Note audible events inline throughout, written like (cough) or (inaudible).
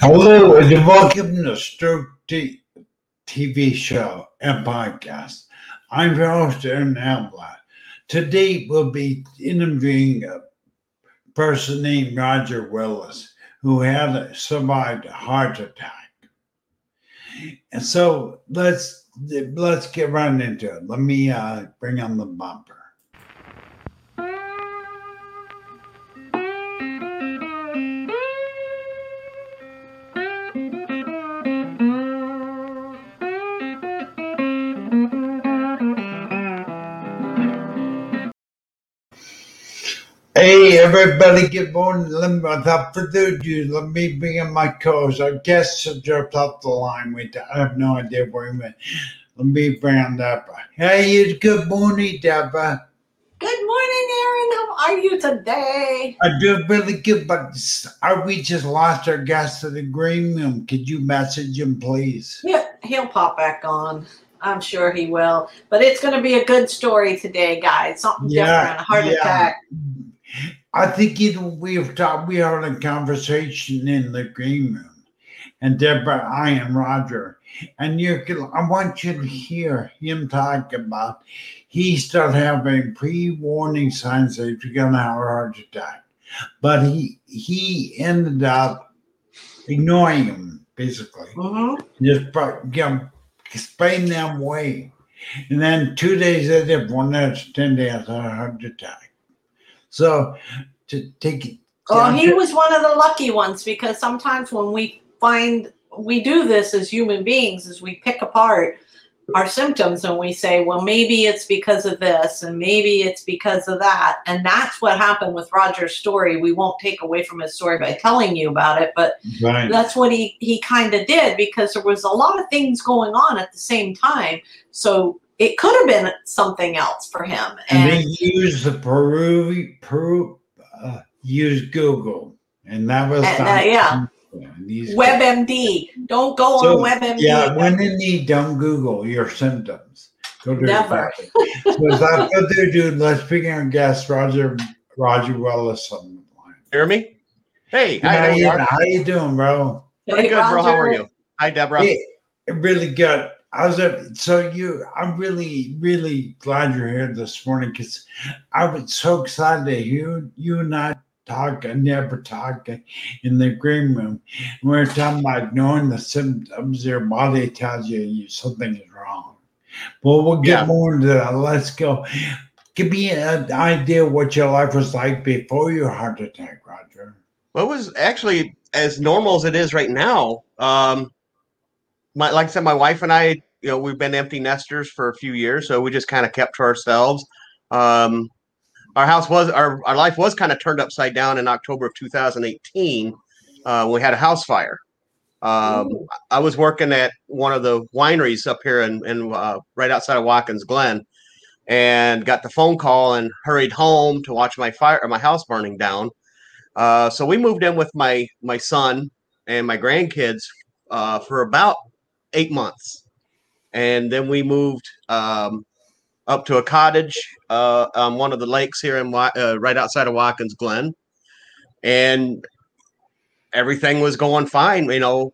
Hello and welcome to Stroke T- TV show and podcast. I'm your host, Aaron Hamblin. Today we'll be interviewing a person named Roger Willis who had survived a heart attack. And so let's let's get right into it. Let me uh, bring on the bumper. Everybody, good morning. Let me, without further ado, let me bring in my co-host. Our guest have dropped off the line. Wait, I have no idea where he went. Let me on Deborah. Hey, it's good morning, Deborah. Good morning, Aaron. How are you today? I do really good, but are we just lost our guest to the green room? Could you message him, please? Yeah, he'll pop back on. I'm sure he will. But it's going to be a good story today, guys. Something Yeah, different. A heart yeah. attack. I think know, we've talked, we had a conversation in the green room, and Deborah, I and Roger, and you can, I want you to hear him talk about he started having pre-warning signs that you're gonna have a heart attack, but he he ended up ignoring him basically, hmm just you know, spraying them away, and then two days later, one that's ten days, had a heart attack. So to take it. Well, he was one of the lucky ones because sometimes when we find we do this as human beings, is we pick apart our symptoms and we say, well, maybe it's because of this and maybe it's because of that. And that's what happened with Roger's story. We won't take away from his story by telling you about it, but Right. that's what he he kind of did because there was a lot of things going on at the same time so it could have been something else for him And and they used the Peru, Peru, uh, used Google, and that was And, not- uh, yeah. webmd don't go So, on webmd Yeah, when in need, don't Google your symptoms. Go to Never. So without further ado, let's begin our guest, Roger Roger Willis on the line. Hear me? Hey, How, hi, you, Deborah. how you doing, bro? Pretty Hey, good, bro. How are you? Hi, Deborah. Hey, really good. I was so you. I'm really, really glad you're here this morning because I was so excited to hear you and I talk. I never talk in the green room. We were talking about knowing the symptoms. Your body tells you, you something is wrong. But we'll get Yeah. more into that. Let's go. Give me an idea what your life was like before your heart attack, Roger. Well, it was actually as normal as it is right now. Um, my, like I said, my wife and I, you know, we've been empty nesters for a few years, so we just kind of kept to ourselves. Um, our house was, our, our life was kind of turned upside down in October of 2018 uh, when we had a house fire. Um, I was working at one of the wineries up here in, in uh, right outside of Watkins Glen, and got the phone call and hurried home to watch my fire my house burning down. Uh, so we moved in with my my son and my grandkids uh, for about eight months, and then we moved um, up to a cottage uh, on one of the lakes here in uh, right outside of Watkins Glen, and everything was going fine. You know,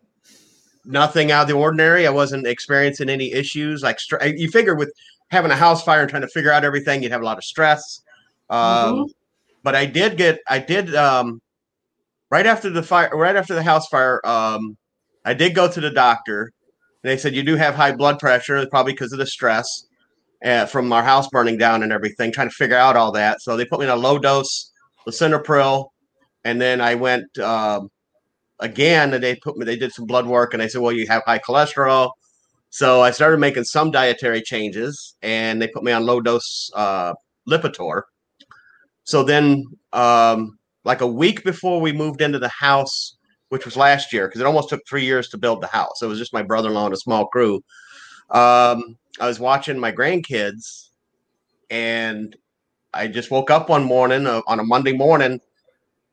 nothing out of the ordinary. I wasn't experiencing any issues. Like you figure with having a house fire and trying to figure out everything, you'd have a lot of stress. Um, But I did get, I did um, right after the fire, right after the house fire. Um, I did go to the doctor. They said you do have high blood pressure, probably because of the stress uh, from our house burning down and everything. Trying to figure out all that, so they put me in a low dose lisinopril, and then I went um, again, and they put me. They did some blood work, and they said, "Well, you have high cholesterol." So I started making some dietary changes, and they put me on low dose uh, Lipitor. So then, um, like a week before we moved into the house, which was last year, because it almost took three years to build the house. It was just my brother-in-law and a small crew. Um, I was watching my grandkids, and I just woke up one morning uh, on a Monday morning,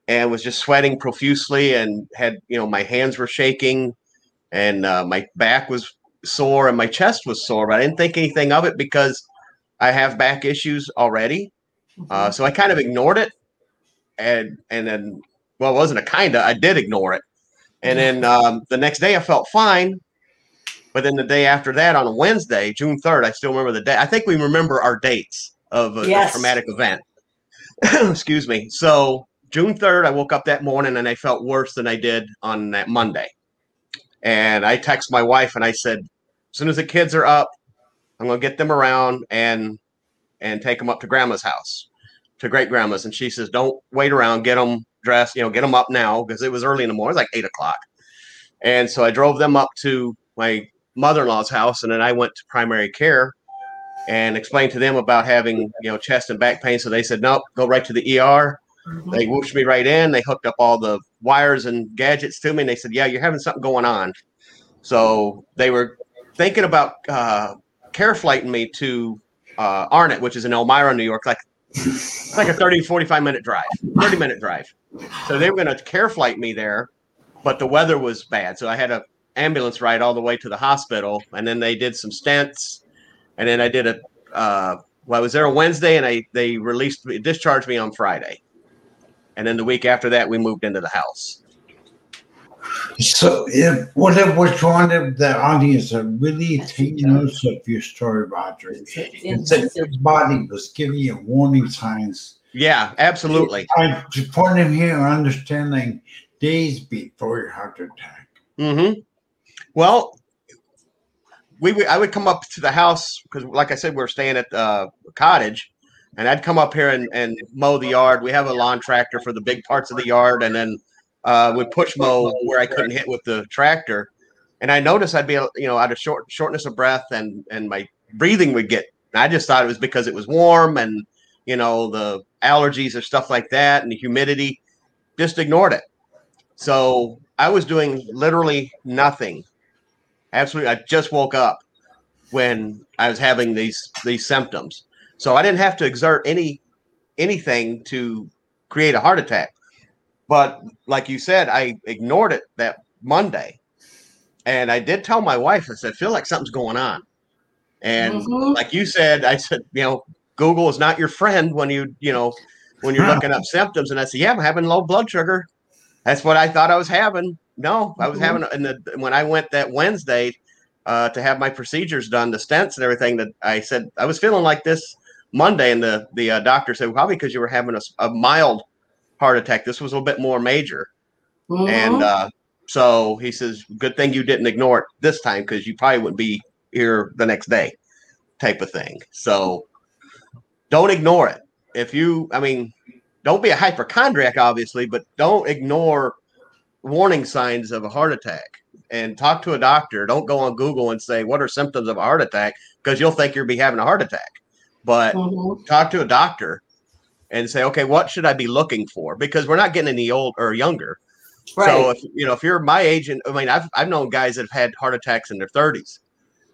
and was just sweating profusely, and had you know my hands were shaking, and uh, my back was sore, and my chest was sore. But I didn't think anything of it because I have back issues already. Uh, so I kind of ignored it, and and then well, it wasn't a kinda. I did ignore it, And then um, the next day I felt fine. But then the day after that, on a Wednesday, June 3rd, I still remember the day. I think we remember our dates of a, Yes. a traumatic event. (clears throat) Excuse me. So June 3rd, I woke up that morning and I felt worse than I did on that Monday. And I text my wife and I said, as soon as the kids are up, I'm going to get them around and and take them up to grandma's house, to great grandma's. And she says, don't wait around, get them dressed, you know, get them up now because it was early in the morning, it was like eight o'clock. And so I drove them up to my mother-in-law's house and then I went to primary care and explained to them about having, you know, chest and back pain. So they said, nope, go right to the ER. Mhm. They whooshed me right in. They hooked up all the wires and gadgets to me, and they said, "Yeah, you're having something going on." So they were thinking about uh, care flighting me to uh, Arnot, which is in Elmira, New York, like like a 30, 45 minute drive, 30 minute drive. So they were going to care flight me there, but the weather was bad, so I had a ambulance ride all the way to the hospital, and then they did some stents, and then I did a. Uh, well, I was there on Wednesday, and I they released me, discharged me on Friday and then the week after that we moved into the house So, if what if which one of the audience are really taking notice of your story, Roger? It's that your body was giving you warning signs. Yeah absolutely. I just point him here understanding days before your heart attack. hmm well we would i would come up to the house because like i said we were staying at the cottage and i'd come up here and, and mow the yard. We have a lawn tractor for the big parts of the yard and then uh, would push mow where i couldn't hit with the tractor. And i noticed i'd be you know out of short shortness of breath and and my breathing would get i just thought it was because it was warm and you know the allergies or stuff like that and the humidity just ignored it. So i was doing literally nothing. Absolutely i just woke up when i was having these these symptoms. So i didn't have to exert any anything to create a heart attack. But like you said i ignored it that monday. And i did tell my wife i said I feel like something's going on. And Mhm. like you said i said you know google is not your friend when you you know when you're looking up symptoms and i said yeah i'm having low blood sugar that's what i thought i was having no i was Mhm. having and the, when i went that wednesday uh, to have my procedures done the stents and everything that i said i was feeling like this monday and the the uh, doctor said probably because you were having a mild heart attack this was a little bit more major Mhm. and uh, so he says, "Good thing you didn't ignore it this time because you probably wouldn't be here the next day." Type of thing. So don't ignore it. If you, I mean, don't be a hypochondriac, obviously, but don't ignore warning signs of a heart attack and talk to a doctor. Don't go on Google and say, "What are symptoms of a heart attack?" because you'll think you'll be having a heart attack. But Mhm. talk to a doctor and say, okay, what should I be looking for? Because we're not getting any old or younger. Right. So if you know if you're my age, and I mean, I've I've known guys that have had heart attacks in their 30s.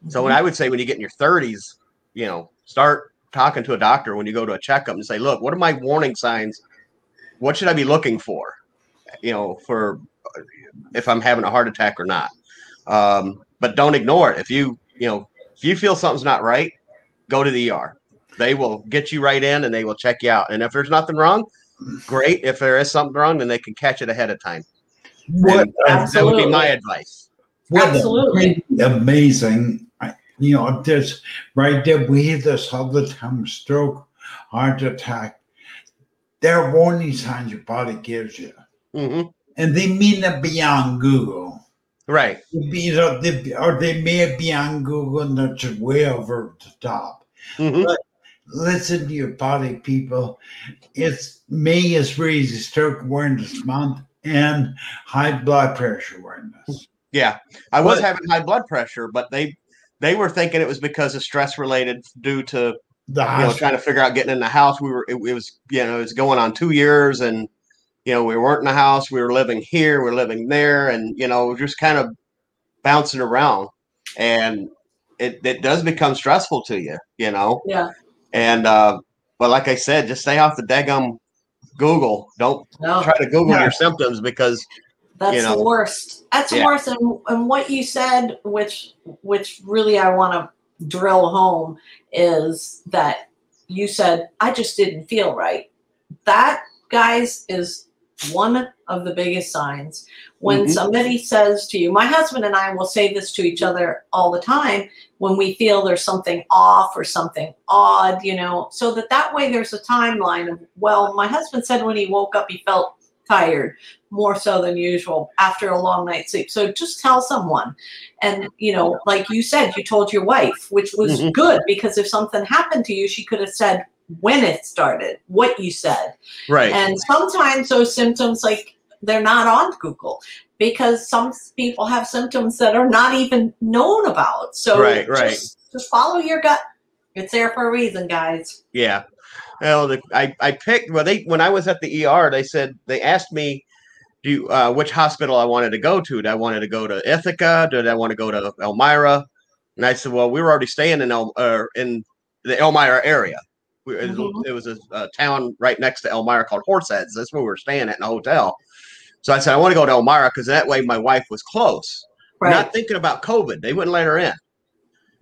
So when I would say when you get in your 30s, you know, start talking to a doctor when you go to a checkup and say, look, what are my warning signs? What should I be looking for? You know, for if I'm having a heart attack or not. Um, but don't ignore it. If you you know if you feel something's not right, go to the ER. They will get you right in and they will check you out. And if there's nothing wrong, great. If there is something wrong, then they can catch it ahead of time. What, that would be my advice. what Absolutely. amazing. You know, there's right there, we hear this all the time stroke, heart attack. There are warning signs your body gives you. hmm And they may not be on Google. Right. You know, they, or they may be on Google and they're just way over the top. hmm Listen to your body, people. It's May is Raise Stroke Awareness Month and High Blood Pressure Awareness. Yeah. I was But- having high blood pressure, but they they were thinking it was because of stress related due to The house. you know trying to figure out getting in the house. We were it, it was you know it was going on two years and you know we weren't in the house. We were living here. We are living there, and you know just kind of bouncing around. And it it does become stressful to you, you know. Yeah. And uh, but like I said, just stay off the daggum Google. Don't No, try to Google Yeah. your symptoms because that's you know. the worst. That's the Yeah. worst. And and what you said, which which really I want to drill home, is that you said I just didn't feel right. That guys is one of the biggest signs when Mhm. somebody says to you, my husband and I will say this to each other all the time when we feel there's something off or something odd, you know, so that that way there's a timeline of, well, my husband said when he woke up he felt tired more so than usual after a long night's sleep. So just tell someone. And, you know, like you said, you told your wife, which was Mhm. good because if something happened to you, she could have said when it started, what you said. Right. And sometimes those symptoms, like they're not on Google because some people have symptoms that are not even known about. So Right, right. Just, just follow your gut. It's there for a reason, guys. Yeah. Well, the, I I picked well they when I was at the ER they said they asked me do you, uh, which hospital I wanted to go to. Did I wanted to go to Ithaca? Did I want to go to Elmira? And I said, well, we were already staying in El uh, in the Elmira area. We, it, was- Mhm. it was a, a town right next to Elmira called Horseheads. That's where we were staying at in a hotel. So I said I want to go to Elmira because that way my wife was close. Not thinking about COVID, they wouldn't let her in.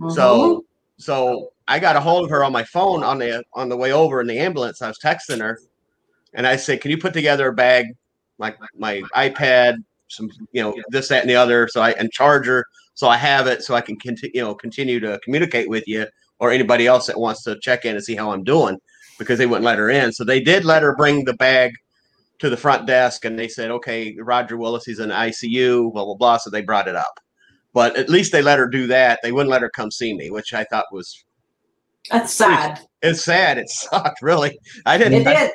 Mhm. So so I got a hold of her on my phone on the on the way over in the ambulance. I was texting her, and I said, "Can you put together a bag, like my iPad, some you know this that and the other, so I and charger, so I have it, so I can continue you know continue to communicate with you or anybody else that wants to check in and see how I'm doing because they wouldn't let her in. So they did let her bring the bag." To the front desk, and they said, "Okay, Roger Willis, he's in ICU." Blah blah blah. So they brought it up but at least they let her do that. They wouldn't let her come see me, which I thought was That's sad. it's sad. It sucked, really. I didn't. It (laughs) I, did.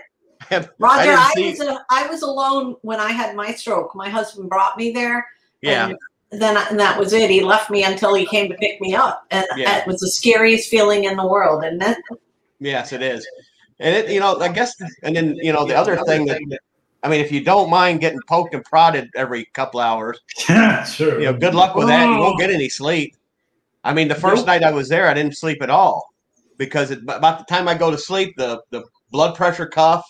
have- Roger, didn't I, was a, I was alone when I had my stroke. My husband brought me there. yeah, And then and that was it. He left me until he came to pick me up, and Yeah. it was the scariest feeling in the world. And then yes, it is. And it, you know, I guess, and then you know, the other thing that, I mean, if you don't mind getting poked and prodded every couple hours, (laughs) Yeah, sure. you know, good luck with that. You won't get any sleep. I mean, the first night I was there, I didn't sleep at all because it, about the time I go to sleep, the the blood pressure cuff,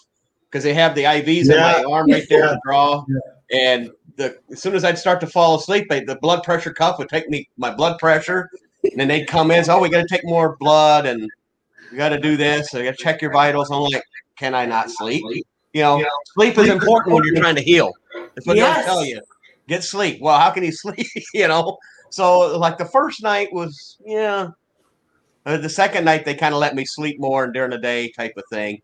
because they have the IVs Yeah. in my arm right there Yeah. to draw, and the as soon as I'd start to fall asleep, they, the blood pressure cuff would take me my blood pressure, and then they'd come in, so oh, we got to take more blood, and we got to do this, so you got to check your vitals. I'm like, can I not sleep? You know, sleep is important when you're trying to heal. That's what Yes. they tell you. Get sleep. Well, how can you (laughs) sleep? you know. So like the first night was yeah. Uh, the second night they kind of let me sleep more and during the day type of thing.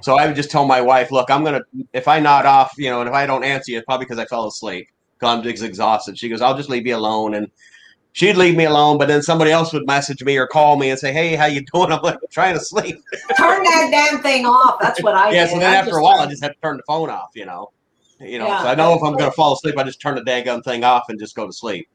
So I would just tell my wife, look, I'm gonna if I nod off, you know, and if I don't answer you, it's probably because I fell asleep. I'm just exhausted. She goes, I'll just leave you alone, and she'd leave me alone. But then somebody else would message me or call me and say, Hey, how you (laughs) doing? I'm like trying to sleep. turn that damn thing off. That's what I yeah. did. So then I after a while, I just had to turn the phone off. You know, you know. Yeah. so I know if I'm gonna fall asleep, I just turn the dang thing off and just go to sleep.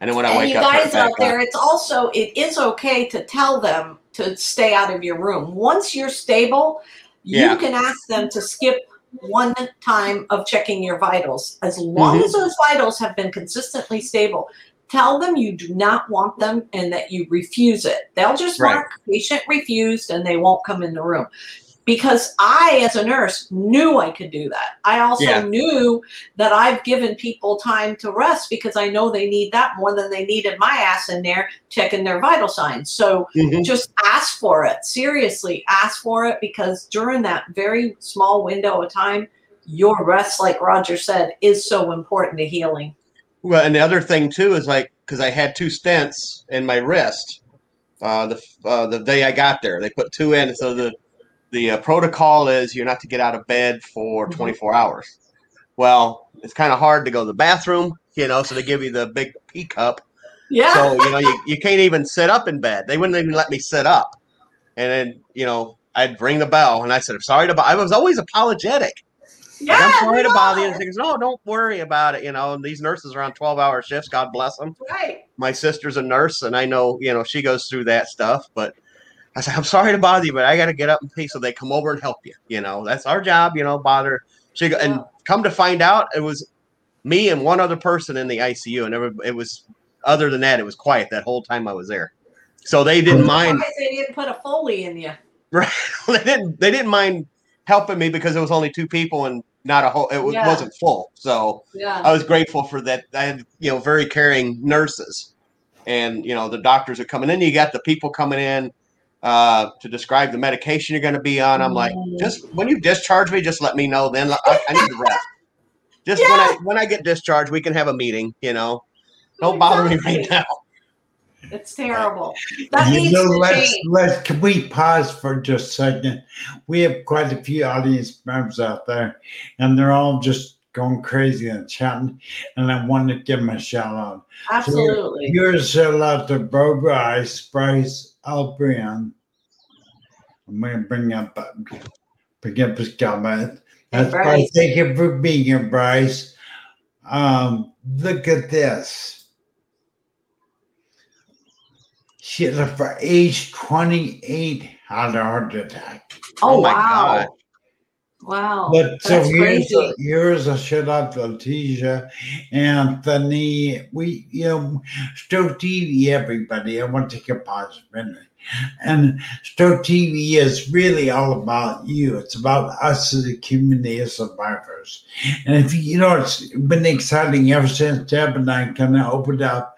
And then when I and wake you up, it guys out there, on. it's also it is okay to tell them to stay out of your room. Once you're stable, Yeah. you can ask them to skip one time of checking your vitals. As long Mhm. as those vitals have been consistently stable, tell them you do not want them and that you refuse it. They'll just Right. mark patient refused and they won't come in the room. Because I, as a nurse, knew I could do that. I also Yeah. knew that I've given people time to rest because I know they need that more than they needed my ass in there checking their vital signs. So Mhm. just ask for it. Seriously, ask for it because during that very small window of time, your rest, like Roger said, is so important to healing. Well, and the other thing too is like because I had two stents in my wrist. Uh, the uh, the day I got there, they put two in. So the the uh, protocol is you're not to get out of bed for Mhm. 24 hours. Well, it's kind of hard to go to the bathroom, you know. So they give you the big pee cup. Yeah. So you know you, you can't even sit up in bed. They wouldn't even let me sit up. And then you know I'd ring the bell, and I said, "I'm sorry to." I was always apologetic. Yeah. Like, I'm sorry to bother you. "No, don't worry about it." You know, these nurses are on 12 hour shifts. God bless them Right. my sister's a nurse and I know, you know, she goes through that stuff, but I said, I'm sorry to bother you, but I got to get up and pee. So they come over and help you. You know, that's our job, you know, bother. She go, and come to find out it was me and one other person in the ICU. And every, it was, other than that, it was quiet that whole time I was there. So they didn't mind, They didn't put a Foley in you. (laughs) Right. they didn't, they didn't mind helping me because it was only two people and not a whole, it Yeah. wasn't full. So, Yeah. I was grateful for that. I had, you know, very caring nurses, and you know, the doctors are coming in. You got the people coming in uh, to describe the medication you're going to be on. I'm like, Mm. just when you discharge me, just let me know. Then I, I need to rest. Just when I when I get discharged, we can have a meeting. You know, don't bother me right now. It's terrible. That You know, to let's, change. let's, can we pause for just a second? We have quite a few audience members out there, and they're all just going crazy and chatting, and I want to give them a shout out. Absolutely. Here's a shout out to Bo Bryce, Bryce Albrian. I'm going to bring up, bring up his comment. Hey, That's Bryce. Bryce. Thank you for being here, Bryce. Um, look at this. She at for age 28 had a heart attack. Oh, Oh my wow. God. Wow. But so That's here's crazy. a, here's a shout out to Letitia, Anthony. We, you know, Stroke TV, everybody. I want to take a pause for a minute. And Stroke TV is really all about you. It's about us as a community of survivors. And if you, you know, it's been exciting ever since Deb and I kind of opened up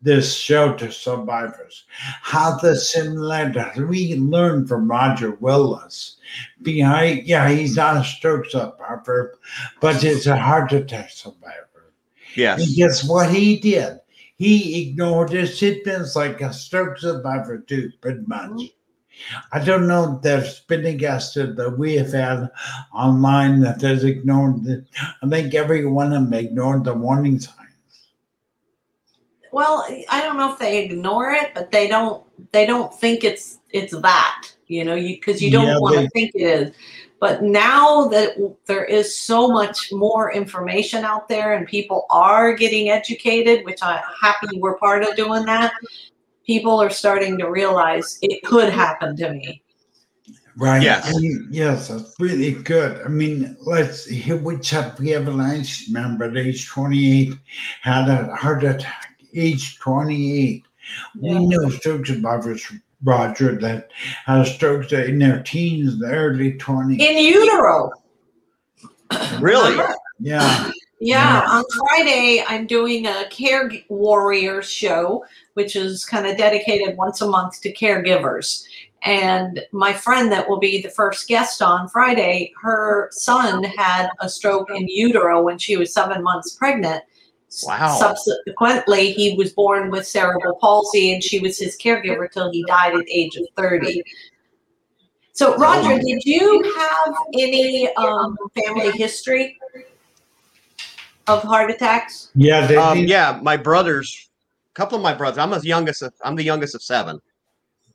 this show to survivors. How the similarity we learn from Roger Willis behind, yeah, he's not a stroke survivor, but it's a heart attack survivor. Yes. And guess what he did? He ignored his symptoms like a stroke survivor too, pretty much. Mm-hmm. I don't know if there's been a guest that we have had online that has ignored the, I think every one of them ignored the warning signs. Well, I don't know if they ignore it, but they don't they don't think it's it's that, you know, you because you don't Yeah, want to they- think it is. But now that there is so much more information out there and people are getting educated, which I'm happy we're part of doing that, people are starting to realize it could happen to me. Right. Yes. And yes, that's really good. I mean, let's here we check. We have a nice member at age 28 had a heart attack. Age 28. Yeah. We know stroke survivors, Roger, that uh, had a stroke in their teens, the early 20s. In utero. Really? Uh-huh. yeah. Yeah, on Friday, I'm doing a Care Warriors show, which is kind of dedicated once a month to caregivers. And my friend that will be the first guest on Friday, her son had a stroke in utero when she was seven months pregnant. Wow. Subsequently, he was born with cerebral palsy, and she was his caregiver till he died at the age of 30. So, Roger, did you have any um, family history of heart attacks? Yeah. They, Um, did- yeah, my brothers, a couple of my brothers. I'm the youngest. Of, I'm the youngest of seven.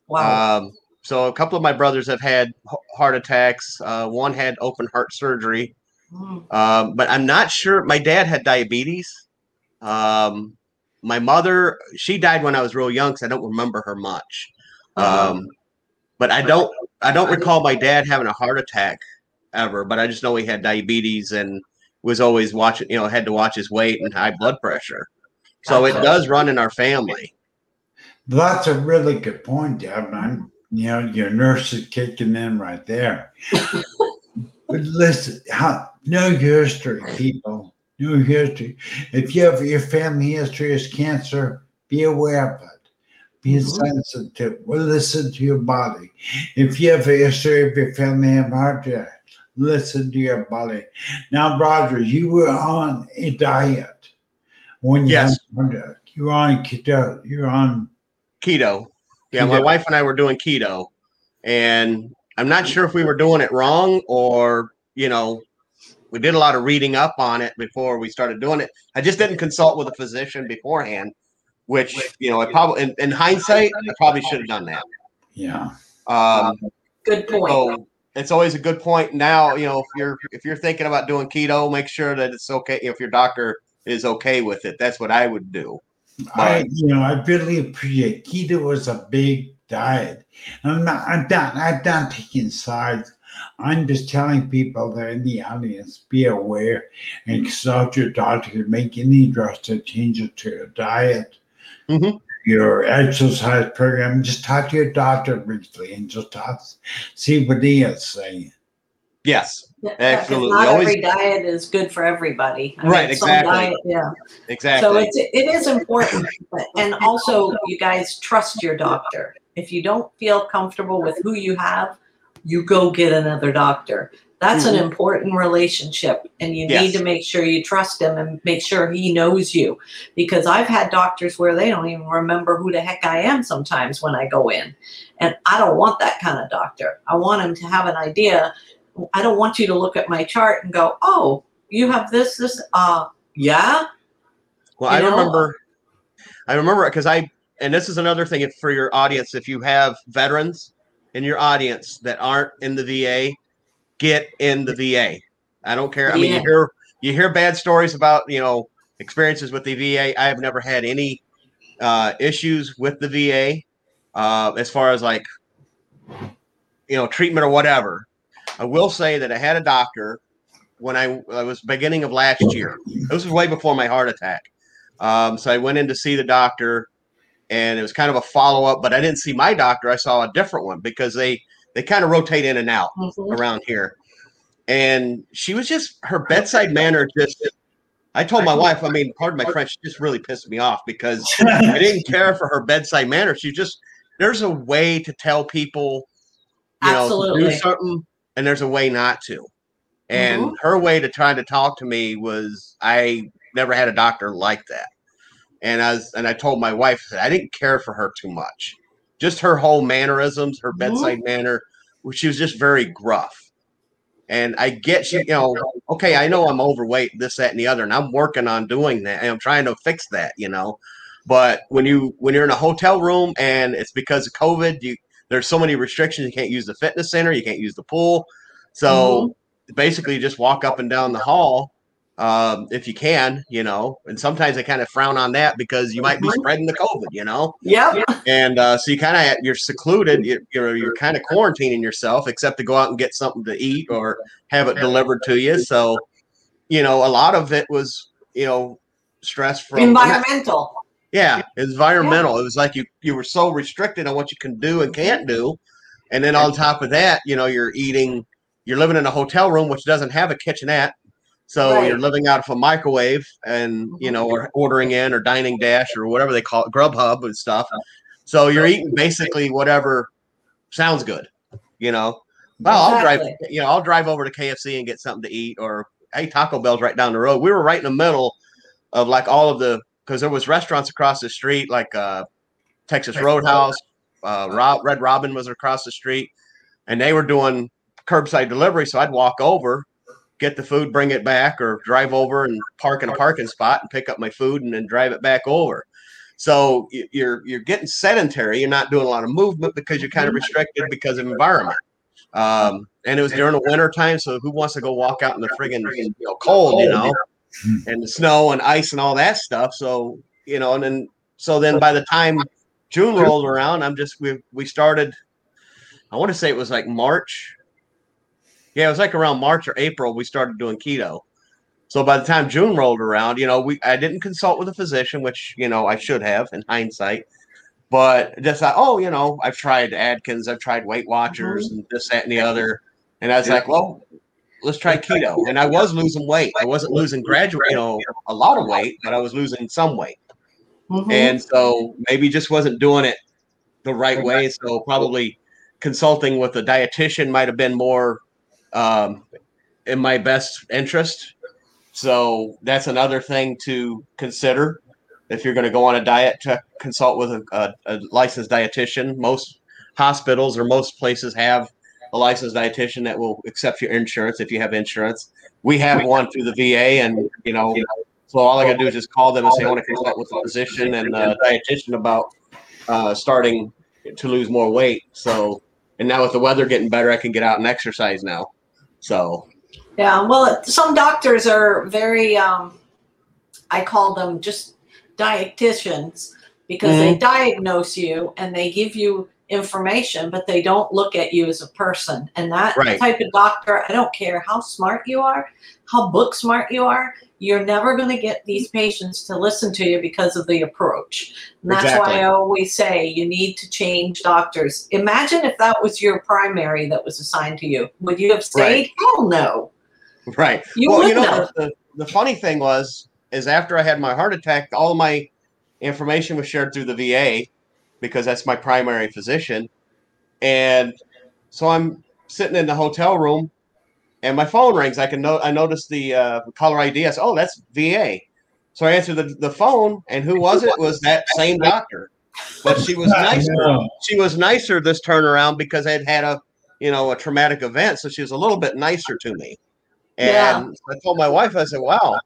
Wow. Um, so a couple of my brothers have had heart attacks. Uh, one had open heart surgery, Mm. um, but I'm not sure. My dad had diabetes. Um, my mother, she died when I was real young, so I don't remember her much. Uh-huh. Um, but I don't, I don't recall my dad having a heart attack ever. But I just know he had diabetes and was always watching. You know, had to watch his weight and high blood pressure. So it does run in our family. That's a really good point, Deb. I'm, you know, your nurse is kicking in right there. (laughs) but listen, how, know your history, people. Your history. If you have your family history is cancer, be aware of it. Be Mhm. sensitive. Well, listen to your body. If you have a history of your family having heart attack, listen to your body. Now, Roger, you were on a diet when you Yes. had. You were on keto. You're on keto. Yeah, my wife and I were doing keto, and I'm not sure if we were doing it wrong or you know, we did a lot of reading up on it before we started doing it. I just didn't consult with a physician beforehand, which you know, I probably in, in hindsight, I probably should have done that. yeah. Um, Good point. so it's always a good point now. You know, if you're if you're thinking about doing keto, make sure that it's okay. If your doctor is okay with it, that's what I would do. I, you know, I really appreciate keto was a big diet. I'm not, I'm not, I'm not taking sides. I'm just telling people that in the audience, be aware and consult your doctor to make any drastic changes to your diet, Mhm. your exercise program. Just talk to your doctor briefly and just talk, see what he is saying. Yes, Yeah, 'cause absolutely. Not Always- every diet is good for everybody. I Right, some exactly. diet- yeah. exactly. So it's it is important, but- and also you guys trust your doctor. If you don't feel comfortable with who you have, you go get another doctor. That's Mhm. an important relationship, and you need to make sure you trust him and make sure he knows you. Because I've had doctors where they don't even remember who the heck I am sometimes when I go in. And I don't want that kind of doctor. I want him to have an idea. I don't want you to look at my chart and go, oh, you have this, this, uh, yeah. Well, You I know? remember, I remember because I, and this is another thing for your audience. If you have veterans in your audience that aren't in the VA, get in the VA. I don't care. I mean, you hear you hear bad stories about you know experiences with the VA. I have never had any uh, issues with the VA uh, as far as like you know treatment or whatever. I will say that I had a doctor when I, I was beginning of last year. This was way before my heart attack. Um, so I went in to see the doctor, and it was kind of a follow up. But I didn't see my doctor. I saw a different one because they they kind of rotate in and out Mhm. around here. And she was just her bedside manner just. I told my wife, I mean, pardon my French, she just really pissed me off because (laughs) I didn't care for her bedside manner. She just there's a way to tell people, you know, to do something, and there's a way not to. And Mhm. her way to try to talk to me was I never had a doctor like that. And I was, and I told my wife that I didn't care for her too much. Just her whole mannerisms, her Mhm. bedside manner, which she was just very gruff. And I get she, you know, okay, I know I'm overweight, this, that, and the other, and I'm working on doing that, and I'm trying to fix that, you know. But when you when you're in a hotel room and it's because of COVID, you there's so many restrictions. You can't use the fitness center, you can't use the pool. So basically, you just walk up and down the hall um, if you can, you know. And sometimes I kind of frown on that because you might be Mhm. spreading the COVID, you know Yeah. and uh, so you kind of you're secluded you're you're, you're kind of quarantining yourself except to go out and get something to eat or have it delivered to you so you know a lot of it was you know stress from Environmental. yeah environmental it was like you you were so restricted on what you can do and can't do and then on top of that you know you're eating you're living in a hotel room which doesn't have a kitchenette so Right. you're living out of a microwave and you know or ordering in or dining dash or whatever they call it grubhub and stuff. So you're eating basically whatever sounds good you know? Well i'll drive you know i'll drive over to kfc and get something to eat or hey taco bell's right down the road. We were right in the middle of like all of the because there was restaurants across the street like uh texas roadhouse uh Rob, red robin was across the street and they were doing curbside delivery so i'd walk over get the food bring it back or drive over and park in a parking spot and pick up my food and then drive it back over. So you're you're getting sedentary. You're not doing a lot of movement because you're kind of restricted because of environment. Um, and it was during the winter time so who wants to go walk out in the friggin' you know, cold you know and the snow and ice and all that stuff. So you know and then so then by the time june rolled around i'm just we we started i want to say it was like march yeah it was like around march or april we started doing keto. So by the time june rolled around you know we i didn't consult with a physician which you know i should have in hindsight. But just like oh you know i've tried atkins i've tried weight watchers and this that and the other. And i was like well let's try keto. and i was losing weight. I wasn't losing gradual you know a lot of weight but i was losing some weight. Mhm. and so maybe just wasn't doing it the right way. So probably consulting with a dietitian might have been more um, in my best interest so that's another thing to consider if you're going to go on a diet to consult with a, a, a licensed dietitian most hospitals or most places have a licensed dietitian that will accept your insurance if you have insurance we have one through the va and you know so all I got to do is just call them and say I want to consult with a physician and a dietitian about uh, starting to lose more weight. So, and now with the weather getting better, I can get out and exercise now. So, Yeah, well, some doctors are very, um, I call them just diagnosticians because they diagnose you and they give you information, but they don't look at you as a person. And that Right. type of doctor, I don't care how smart you are, how book smart you are, you're never going to get these patients to listen to you because of the approach. And that's Exactly. why I always say you need to change doctors. Imagine if that was your primary that was assigned to you. Would you have stayed? Hell no. right. You well, you know, have. the, the funny thing was, is after I had my heart attack, all my information was shared through the VA because that's my primary physician. And so I'm sitting in the hotel room, and my phone rings. I can know I noticed the uh, caller ID. I said, "Oh, that's VA." So I answered the, the phone, and who was it? it was that same doctor, but she was (laughs) nicer. She was nicer this turnaround because I'd had a you know a traumatic event, so she was a little bit nicer to me. And yeah. I told my wife, I said, "Wow,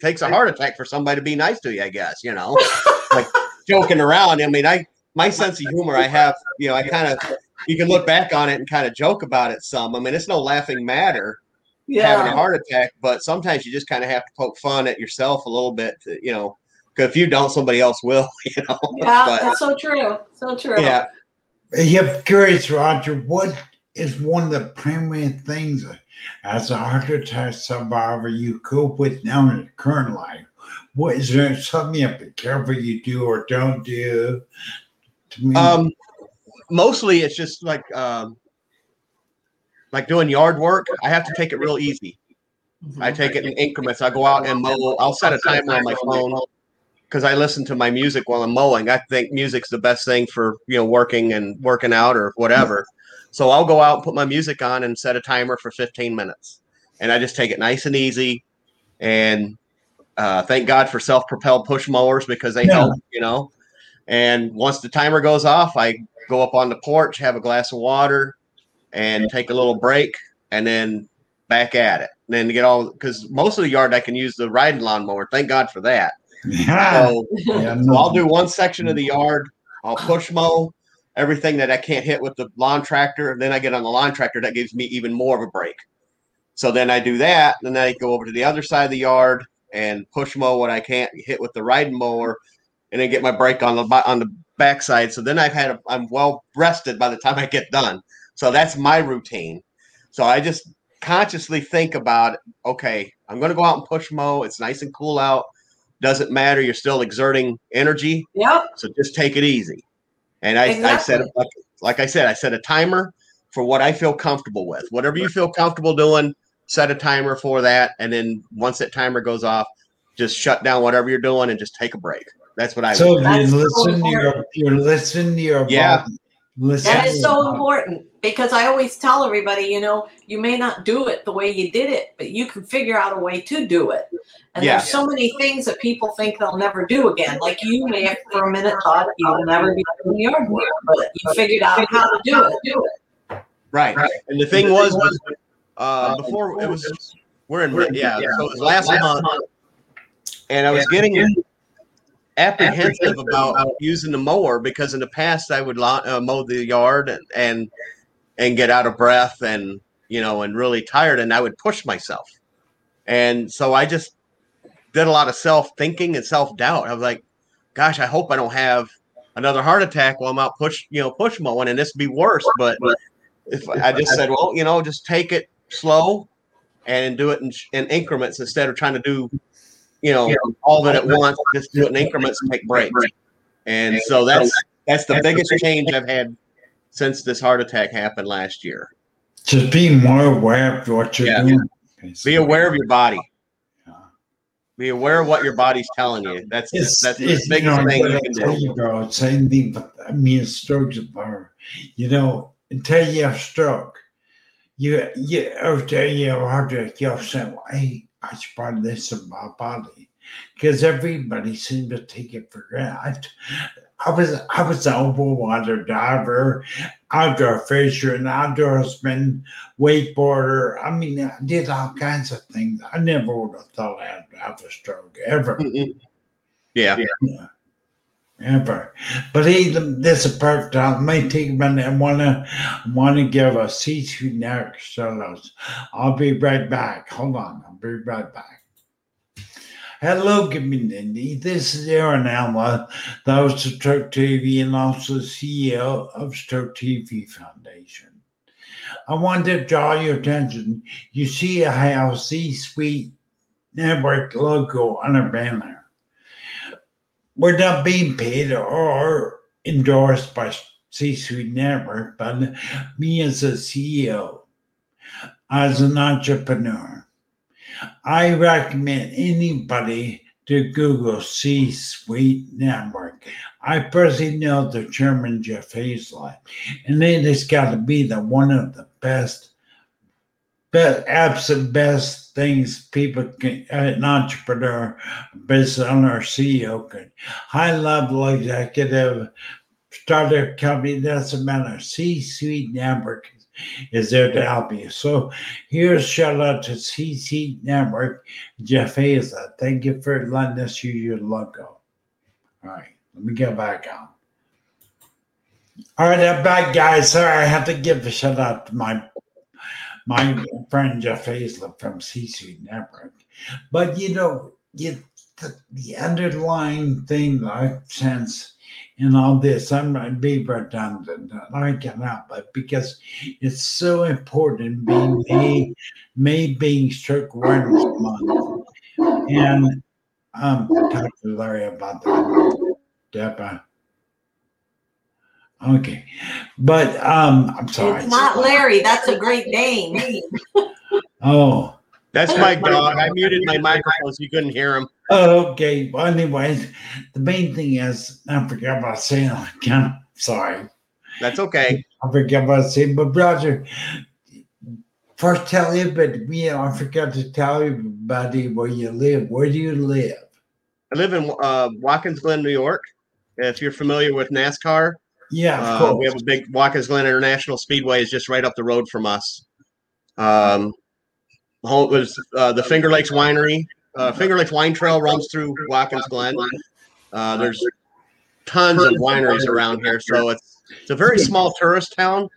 takes a heart attack for somebody to be nice to you, I guess." You know, (laughs) like joking around. I mean, I my sense of humor, I have, you know, I kind of you can look back on it and kind of joke about it some. I mean, it's no laughing matter yeah. having a heart attack, but sometimes you just kind of have to poke fun at yourself a little bit, to, you know, because if you don't, somebody else will, (laughs) you know. Yeah, but, that's so true. So true. Yeah. Yeah, curious, Roger, what is one of the primary things as a heart attack survivor you cope with now in your current life? What is there something you have to be careful you do or don't do? Um, mostly it's just like um, like doing yard work. I have to take it real easy. I take it in increments. I go out and mow. I'll set a timer on my phone because I listen to my music while I'm mowing. I think music's the best thing for you know working and working out or whatever. So I'll go out and put my music on and set a timer for 15 minutes, and I just take it nice and easy. And uh, thank God for self-propelled push mowers because they yeah. help, you know. And once the timer goes off, I go up on the porch, have a glass of water, and take a little break, and then back at it. And then get all because most of the yard I can use the riding lawnmower. Thank God for that. Yeah. So, yeah, so I'll do one section of the yard. I'll push mow everything that I can't hit with the lawn tractor. And then I get on the lawn tractor that gives me even more of a break. So then I do that. And then I go over to the other side of the yard and push mow what I can't hit with the riding mower and then get my break on the on the backside. So then I've had a, I'm well rested by the time I get done. So that's my routine. So I just consciously think about okay, I'm going to go out and push mow. It's nice and cool out. Doesn't matter. You're still exerting energy. Yep. So just take it easy. And I, exactly. I said, like, like I said, I set a timer for what I feel comfortable with. Whatever you feel comfortable doing, set a timer for that. And then once that timer goes off, just shut down whatever you're doing and just take a break. That's what I. So you listen to your, you listen to your yeah. Body. Listen that is so important because I always tell everybody, you know, you may not do it the way you did it, but you can figure out a way to do it. And yeah. there's so many things that people think they'll never do again. Like you may have for a minute thought you'll never be doing yard work, but you figured out how to do it. Do it. Right. right. And the thing was, was uh, before it was we're in yeah, so it was last month, and I was getting apprehensive about using the mower because in the past I would uh, mow the yard and, and and get out of breath and you know and really tired and I would push myself. And so I just did a lot of self thinking and self doubt. I was like, gosh, I hope I don't have another heart attack while I'm out push, you know, push mowing and this be worse. But if I just said, well, you know, just take it slow and do it in, in increments instead of trying to do you know, all of it at once, just do it in increments and take breaks. And so that's that's the biggest change I've had since this heart attack happened last year. Just be more aware of what you're yeah. doing. Be aware of your body. Be aware of what your body's telling you. That's it's, that's the biggest you know, thing you can do. You, bro, same thing. But I mean, strokes are, you know, until you have stroke, you you after you have heart attack, you'll say, well, "Hey, I should this in my body because everybody seemed to take it for granted. I was I was an open water diver, outdoor fisher, and outdoorsman, wakeboarder. I mean, I did all kinds of things. I never would have thought I'd have a stroke ever. Yeah. yeah. Ever, but he, this is perfect time. Let me take a minute. I wanna, wanna give a C-suite network shout I'll be right back. Hold on, I'll be right back. Hello, community. This is Aaron Alma, the host of Stroke TV and also CEO of Stroke TV Foundation. I want to draw your attention. You see a house C-suite network logo on a banner we're not being paid or endorsed by C Suite Network, but me as a CEO, as an entrepreneur, I recommend anybody to Google C Suite Network. I personally know the chairman, Jeff Hayzlett, and it has got to be the one of the best best absolute best things people can an entrepreneur, business owner, CEO can high level executive start a company doesn't matter. C suite network is there to help you. So here's shout out to CC Network, Jeff Hayzlett. Thank you for letting us use your logo. All right, let me get back on. All right, I'm back, guys. Sorry, I have to give a shout out to my my friend Jeff Hayzlett from C Suite Network. But you know, you, the, the underlying thing that I sense in all this, I'm not being redundant. I cannot, but because it's so important being May, May being Stroke Awareness Month. And um, talk to Larry about that. Deborah. Okay, but um, I'm sorry. It's not Larry. That's a Great name. (laughs) Oh, That's my dog. I muted my microphone so you couldn't hear him. okay. Well, anyways, the main thing is I forgot about saying. I'm sorry. That's okay. I forgot about saying, but brother, first tell you, but me, I forgot to tell everybody where you live. Where do you live? I live in uh, Watkins Glen, New York. If you're familiar with NASCAR, Yeah, of uh, course. we have a big Watkins Glen International Speedway is just right up the road from us. Um, home was uh, the Finger Lakes Winery. Uh, Finger Lakes Wine Trail runs through Watkins Glen. Uh, there's tons of wineries around here, so it's it's a very small tourist town,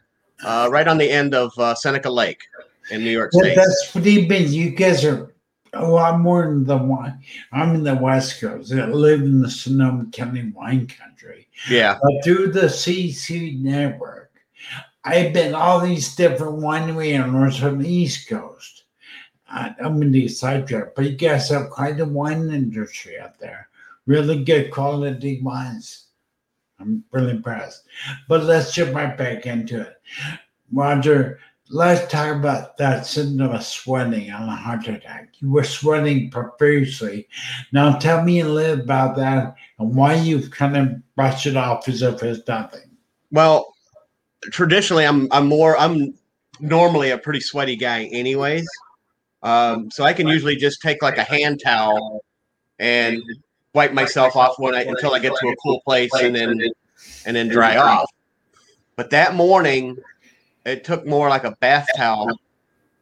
uh, right on the end of uh, Seneca Lake in New York Well, State. that's what he means. You guys are a lot more than the one. I'm in the West Coast. I live in the Sonoma County wine country. Yeah, But through the CC network, I've been all these different winery owners on the East Coast. I'm in the sidetrack, but you guys have quite a wine industry out there. Really good quality wines. I'm really impressed. But let's jump right back into it. Roger, let's talk about that symptom of sweating on a heart attack. You were sweating profusely. Now tell me a little about that and why you've kind of brushed it off as if it's nothing. Well, traditionally, I'm I'm more I'm normally a pretty sweaty guy, anyways. Um, so I can usually just take like a hand towel and wipe myself off when I until I get to a cool place and then and then dry off. But that morning, it took more like a bath towel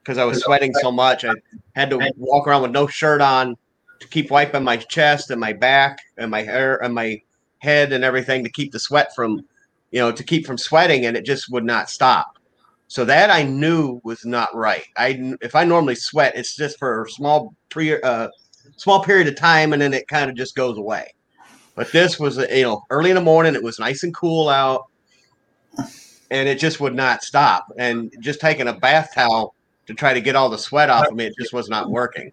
because I was sweating so much. I had to walk around with no shirt on to keep wiping my chest and my back and my hair and my head and everything to keep the sweat from you know, to keep from sweating, and it just would not stop. So that I knew was not right. I if I normally sweat, it's just for a small pre uh, small period of time, and then it kind of just goes away. But this was, you know, early in the morning. It was nice and cool out, and it just would not stop. And just taking a bath towel to try to get all the sweat off of me, it just was not working.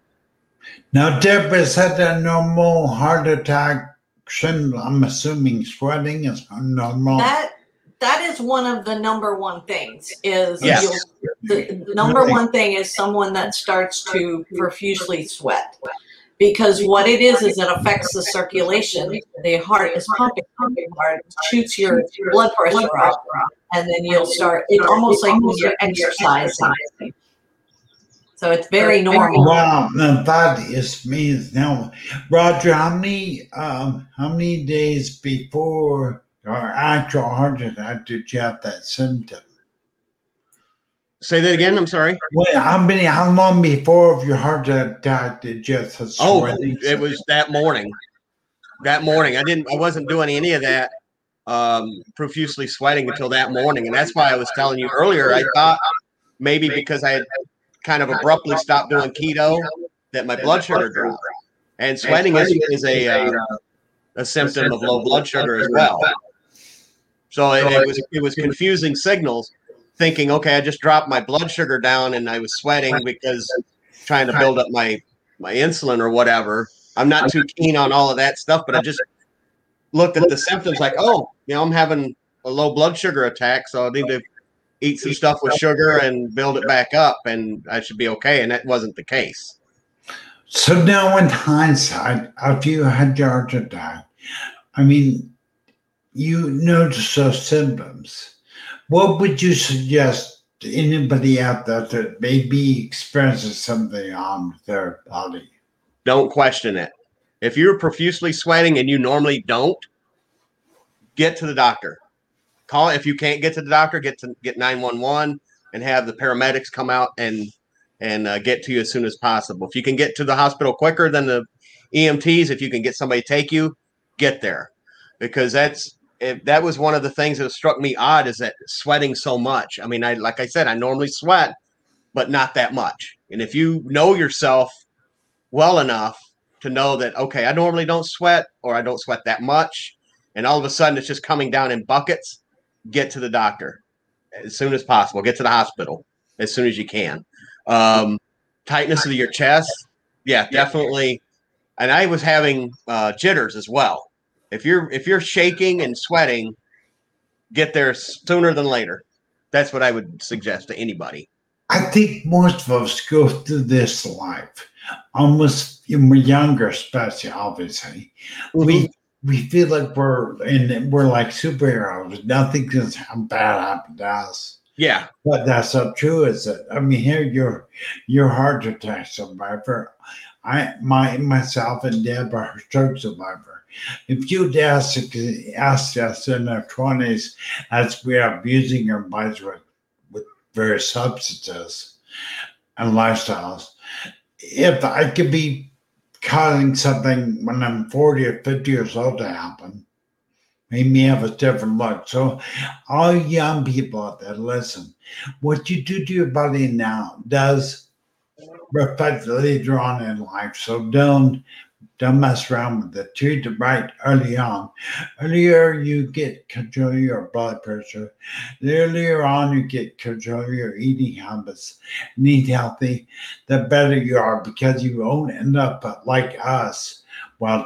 Now, Deborah's had a normal heart attack syndrome. I'm assuming sweating is normal. That that is one of the number one things. Is Yes. the, the number one thing is someone that starts to profusely sweat. Because what it is is it affects the circulation. The heart is pumping, pumping hard, shoots your blood pressure up, and then you'll start. It's almost like when you're exercising. So it's very normal. Wow, now that is means now, Roger. How many um how many days before your actual heart attack did you have that symptom? Say that again. I'm sorry. Wait, how many? How long before of your heart attack did you have Oh, it was that morning. That morning, I didn't. I wasn't doing any of that um, profusely sweating until that morning, and that's why I was telling you earlier. I thought maybe because I had kind of abruptly stopped doing keto that my blood sugar dropped, and sweating is, is a uh, a symptom of low blood sugar as well. So it, it was it was confusing signals, thinking, okay, I just dropped my blood sugar down and I was sweating because trying to build up my my insulin or whatever. I'm not too keen on all of that stuff, but I just looked at the symptoms like, oh, you know, I'm having a low blood sugar attack, so I need to eat some stuff with sugar and build it back up, and I should be okay. And that wasn't the case. So now, in hindsight, if you had your attack, I mean, you notice those symptoms. What would you suggest to anybody out there that may be experiencing something on their body. Don't question it. If you're profusely sweating and you normally don't, get to the doctor. Call if you can't get to the doctor, get to get 911 and have the paramedics come out and and uh, get to you as soon as possible. If you can get to the hospital quicker than the EMTs, if you can get somebody take you, get there because that's if that was one of the things that struck me odd is that sweating so much. I mean, I like I said, I normally sweat, but not that much. And if you know yourself well enough to know that okay, I normally don't sweat or I don't sweat that much, and all of a sudden it's just coming down in buckets, get to the doctor as soon as possible. Get to the hospital as soon as you can. Um, tightness of your chest, yeah, definitely. And I was having uh, jitters as well. If you're if you're shaking and sweating, get there sooner than later. That's what I would suggest to anybody. I think most of us go through this life, almost when we're younger, especially obviously. Mm-hmm. We we feel like we're and we're like superheroes. Nothing can bad happen to us. Yeah, But that's not true, is it? I mean, here you're you're heart attack survivor. I my myself and Deb are stroke survivor. If you'd asked asked us in our twenties as we are abusing our bodies with, with various substances and lifestyles, if I could be causing something when I'm 40 or 50 years old to happen, we may have a different look. So, all young people out there, listen, what you do to your body now does reflect drawn in life. So, don't don't mess around with it. Treat it right early on. Earlier you get control of your blood pressure. The earlier on you get control of your eating habits and eat healthy, the better you are because you won't end up like us. Well,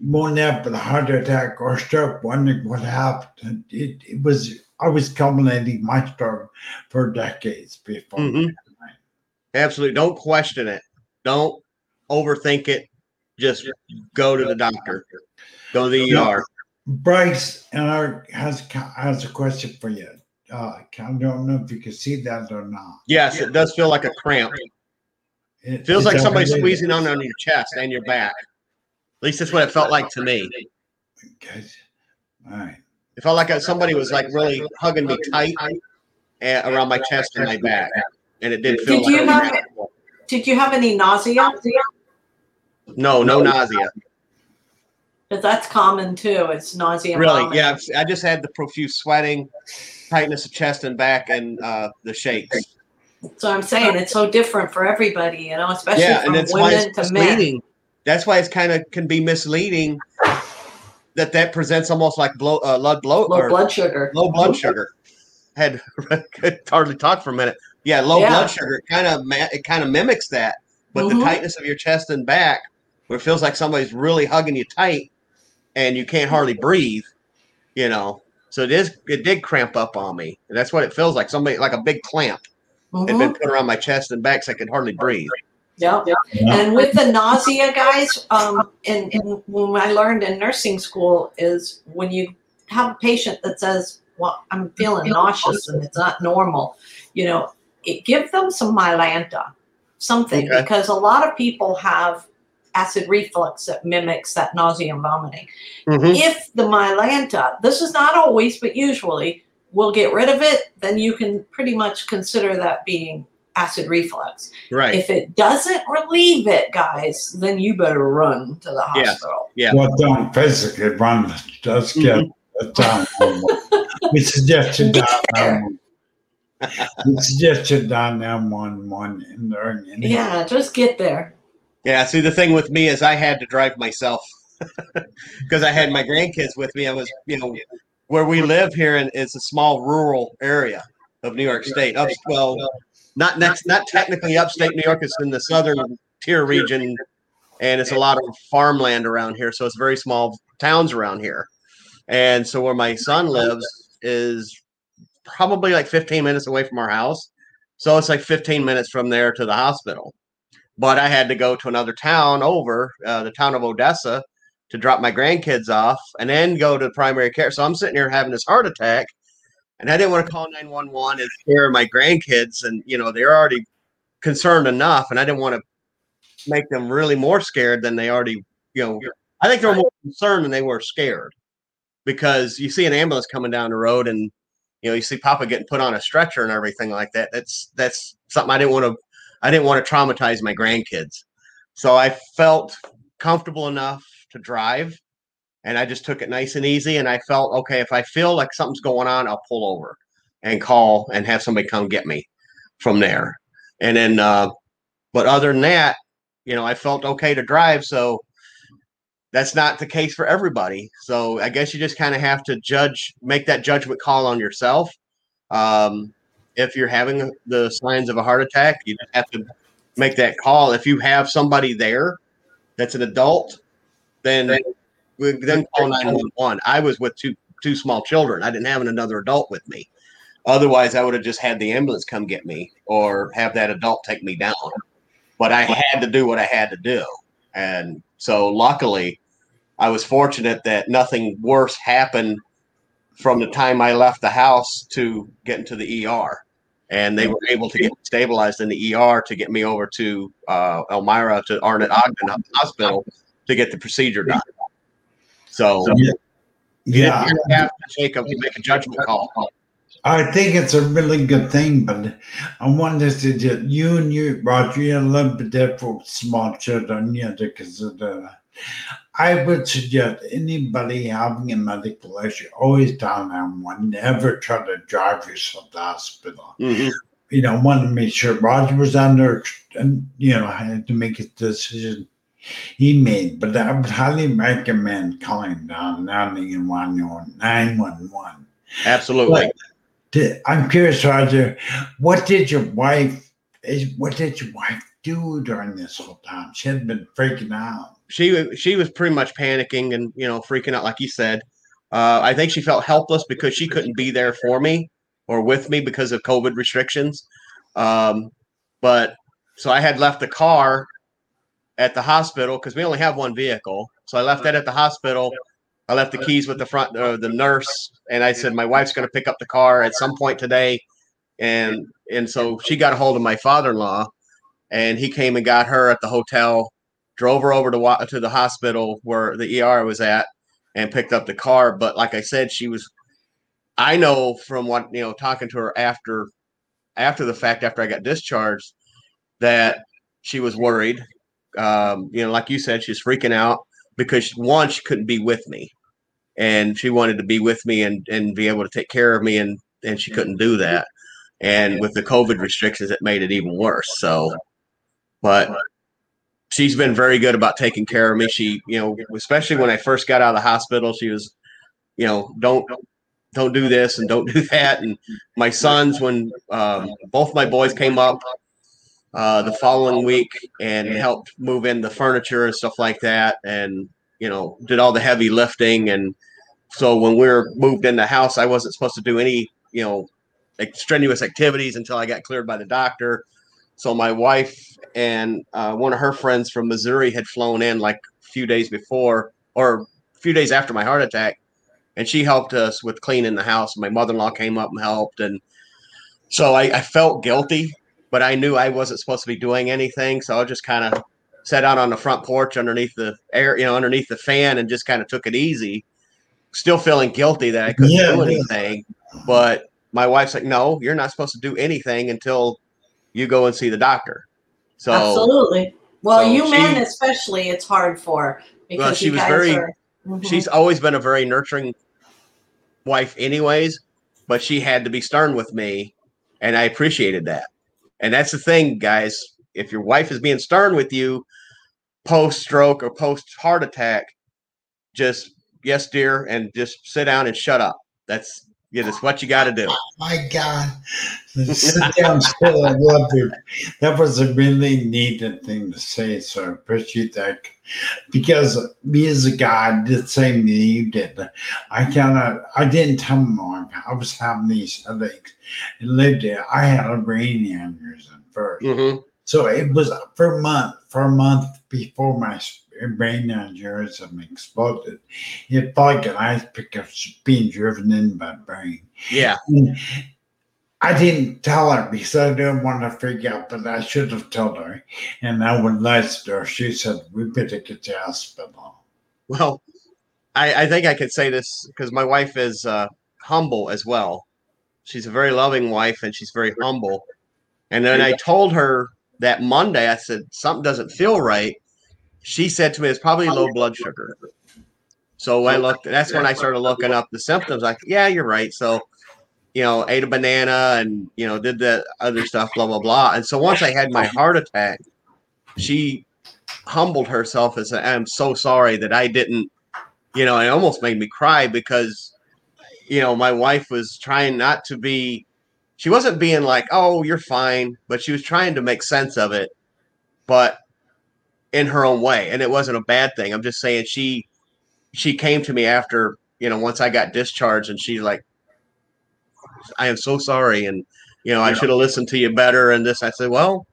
you won't end up with a heart attack or stroke wondering what happened. It, it was I was culminating my story for decades before. Mhm. Absolutely. Don't question it. Don't overthink it. Just go to the doctor. Go to the Yeah. ER. Bryce and our has has a question for you. Uh, I don't know if you can see that or not. Yes, it does feel like a cramp. It Feels is like that somebody's squeezing on on your chest and your back. At least that's what it felt like to me. Okay. All right. It felt like somebody was like really hugging me tight eh, around my chest and my back, and it did feel Did like you have- cramp. Did you have any nausea? no, no nausea. Because that's common too. It's nausea. Really, vomiting. yeah. I just had the profuse sweating, tightness of chest and back, and uh, the shakes. So I'm saying it's so different for everybody, you know, especially yeah, from and that's why women it's to men. That's why it's kind of can be misleading. That that presents almost like blow, uh, blood blow, Low blood sugar. low blood sugar. Had could (laughs) hardly talk for a minute. Yeah, low Yeah. blood sugar kind of it kind of mimics that, but the Mhm. tightness of your chest and back, where it feels like somebody's really hugging you tight, and you can't hardly breathe. You know, so it is. It did cramp up on me. And that's what it feels like. Somebody like a big clamp had Mhm. been put around my chest and back, so I could hardly breathe. Yeah. And with the nausea, guys, um, and, and when I learned in nursing school is when you have a patient that says, "Well, I'm feeling nauseous and it's not normal," you know, it, give them some Mylanta, something, Okay. because a lot of people have acid reflux that mimics that nausea and vomiting. Mhm. If the Mylanta, this is not always, but usually, will get rid of it, then you can pretty much consider that being acid reflux. Right. If it doesn't relieve it, guys, then you better run to the hospital. Yeah. Well, don't physically run. Just get Mm-hmm. a down. (laughs) we suggest you down. There. um, We down down one one in there. and- Yeah, just get there. Yeah, see, the thing with me is I had to drive myself (laughs) because I had my grandkids with me. I was, you know, where we live here in is a small rural area of New York State. Up, well, not next, not technically upstate New York. It's in the southern tier region, and it's a lot of farmland around here. So it's very small towns around here. And so where my son lives is probably like 15 minutes away from our house. So it's like 15 minutes from there to the hospital but I had to go to another town over, uh, the town of Odessa, to drop my grandkids off and then go to primary care. So I'm sitting here having this heart attack and I didn't want to call 911 and scare my grandkids, and you know they're already concerned enough, and I didn't want to make them really more scared than they already, you know. I think they're more concerned than they were scared because you see an ambulance coming down the road, and you know you see Papa getting put on a stretcher and everything like that. That's that's something I didn't want to. I didn't want to traumatize my grandkids, so I felt comfortable enough to drive and I just took it nice and easy. And I felt okay if I feel like something's going on, I'll pull over and call and have somebody come get me from there. And then, uh, but other than that, you know, I felt okay to drive. So that's not the case for everybody. So I guess you just kind of have to judge, make that judgment call on yourself. Um, if you're having the signs of a heart attack, you just have to make that call. If you have somebody there that's an adult, then then call 911. I was with two two small children. I didn't have another adult with me. Otherwise, I would have just had the ambulance come get me or have that adult take me down. But I had to do what I had to do. And so luckily, I was fortunate that nothing worse happened from the time I left the house to getting to the ER. And they were able to get stabilized in the ER to get me over to uh, Elmira to Arnot Ogden Hospital to get the procedure done. So yeah, yeah. you have to take a make a judgment call. I think it's a really good thing, but I wanted to just you and you, Roger, you're a little bit different small children, you have to consider. I would suggest anybody having a medical issue always down on one, never try to drive yourself to the hospital. Mhm. You know, want to make sure Roger was under, and you know, had to make a decision he made. But I would highly recommend calling down 911. 911. Absolutely. Did- I'm curious, Roger, what did your wife is what did your wife do during this whole time? She had been freaking out. She she was pretty much panicking and you know freaking out like you said. Uh, i think she felt helpless because she couldn't be there for me or with me because of covid restrictions. Um, but so i had left the car at the hospital because we only have one vehicle. So i left that at the hospital. I left the keys with the front uh, the nurse and i said my wife's going to pick up the car at some point today. And and so she got a hold of my father-in-law and he came and got her at the hotel drove her over to to the hospital where the ER was at and picked up the car. But like I said, she was. I know from what you know, talking to her after after the fact, after I got discharged, that she was worried. Um, you know, like you said, she's freaking out because one, she couldn't be with me, and she wanted to be with me and and be able to take care of me, and and she couldn't do that. And with the COVID restrictions, it made it even worse. So, but she's been very good about taking care of me. She, you know, especially when I first got out of the hospital, she was, you know, don't don't do this and don't (laughs) do that. And my sons, when um, both my boys came up uh, the following week and helped move in the furniture and stuff like that, and you know, did all the heavy lifting. And so when we were moved in the house, I wasn't supposed to do any, you know, strenuous activities until I got cleared by the doctor. So my wife and uh, one of her friends from Missouri had flown in like a few days before or a few days after my heart attack, and she helped us with cleaning the house. My mother-in-law came up and helped, and so I, I felt guilty, but I knew I wasn't supposed to be doing anything, so I just kind of sat out on the front porch underneath the air, you know, underneath the fan, and just kind of took it easy. Still feeling guilty that I couldn't Yeah, do yeah. anything, but my wife's like, "No, you're not supposed to do anything until you go and see the doctor." So Absolutely. Well, so you she- men especially, it's hard for because Well, she was very- are. Mhm. she's always been a very nurturing wife anyways but she had to be stern with me and i appreciated that and that's the thing guys if your wife is being stern with you post stroke or post heart attack just yes dear and just sit down and shut up that's yeah, that's what you got to do My God. Sit down still. I love it. That was a really needed thing to say. So I appreciate that. Because me as a guy did the same thing you did. I cannot, I didn't tell mom I was having these headaches and lived there. I had a brain aneurysm 1st Mhm. So it was for a month, for a month before my brain aneurysm exploded. It felt like an ice pick being driven in my brain. Yeah. And I didn't tell her because I didn't want to freak out, but I should have told her. And I went nice to her. She said, We better get to the hospital. Well, I, I think I could say this because my wife is uh, humble as well. She's a very loving wife and she's very humble. And then I told her that Monday, I said, something doesn't feel right. She said to me, it's probably low blood sugar. So I looked, that's when I started looking up the symptoms. Like, yeah, you're right. So, you know, ate a banana and, you know, did the other stuff, blah, blah, blah. And so once I had my heart attack, she humbled herself and said, I'm so sorry that I didn't, you know, it almost made me cry because, you know, my wife was trying not to be she wasn't being like, "Oh, you're fine," but she was trying to make sense of it, but in her own way, and it wasn't a bad thing. I'm just saying she she came to me after you know once I got discharged, and she's like, "I am so sorry," and you know I should have listened to you better. And this, I said, "Well,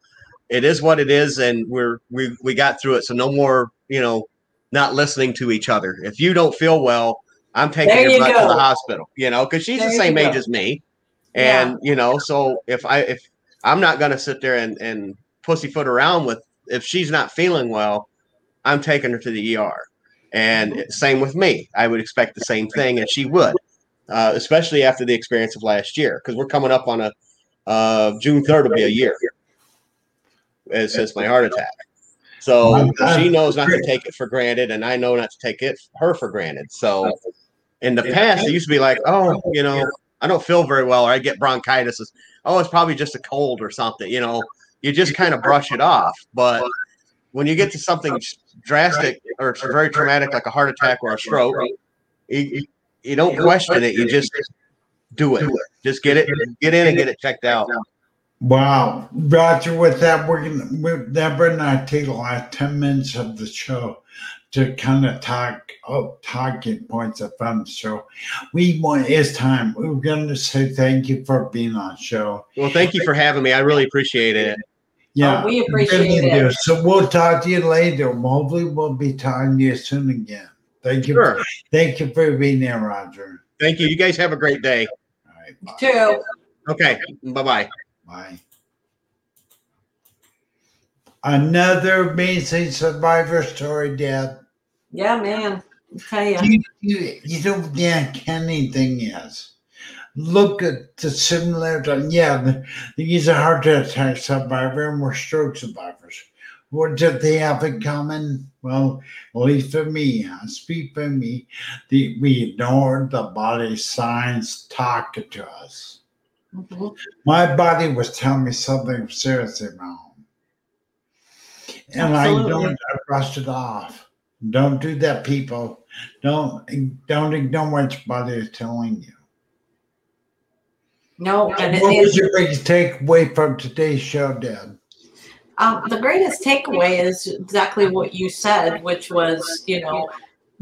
it is what it is, and we're we we got through it. So no more, you know, not listening to each other. If you don't feel well." I'm taking There your you butt to the hospital, you know, because she's There the same age go. as me Yeah. and you know so if i if i'm not going to sit there and and pussyfoot around with if she's not feeling well i'm taking her to the er and same with me. I would expect the same thing and she would uh, especially after the experience of last year because we're coming up on a uh, june 3rd will be a year. Since my heart attack. So she knows not to take it for granted and i know not to take it her for granted. So in the past it used to be like oh you know I don't feel very well, or I get bronchitis. It's, oh, it's probably just a cold or something. You know, you just kind of brush it off. But when you get to something drastic or it's very traumatic, like a heart attack or a stroke, you, you- you don't question it. You just do it. Just get it, get in and get it checked out. Wow. Roger, with that, we're going to, we're, Deborah and I take the last 10 minutes of the show to kind of talk, oh, talking points of the show. We want, it's time. We're going to say thank you for being on the show. Well, thank you for having me. I really appreciate it. Yeah. Oh, we appreciate it. do. So we'll talk to you later. Hopefully, we'll be talking to you soon again. Thank you. Sure. Thank you for being there, Roger. Thank you. You guys have a great day. All right. Bye. Too. Okay. Bye bye. Bye. Another amazing survivor story, Dad. Yeah, man. I tell you. You, you, you don't think anything is. Look at the similarity. Yeah, the- he's a heart attack survivor and we're stroke survivors. What did they have in common? Well, at least for me, I speak for me, the, we ignored the body signs talking to us. Mhm. My body was telling me something seriously wrong. And I don't I brushed it off. Don't do that, people. Don't don't ignore what your body is telling you. No, and it what was your biggest takeaway from today's show, Dad? Um, the greatest takeaway is exactly what you said, which was, you know,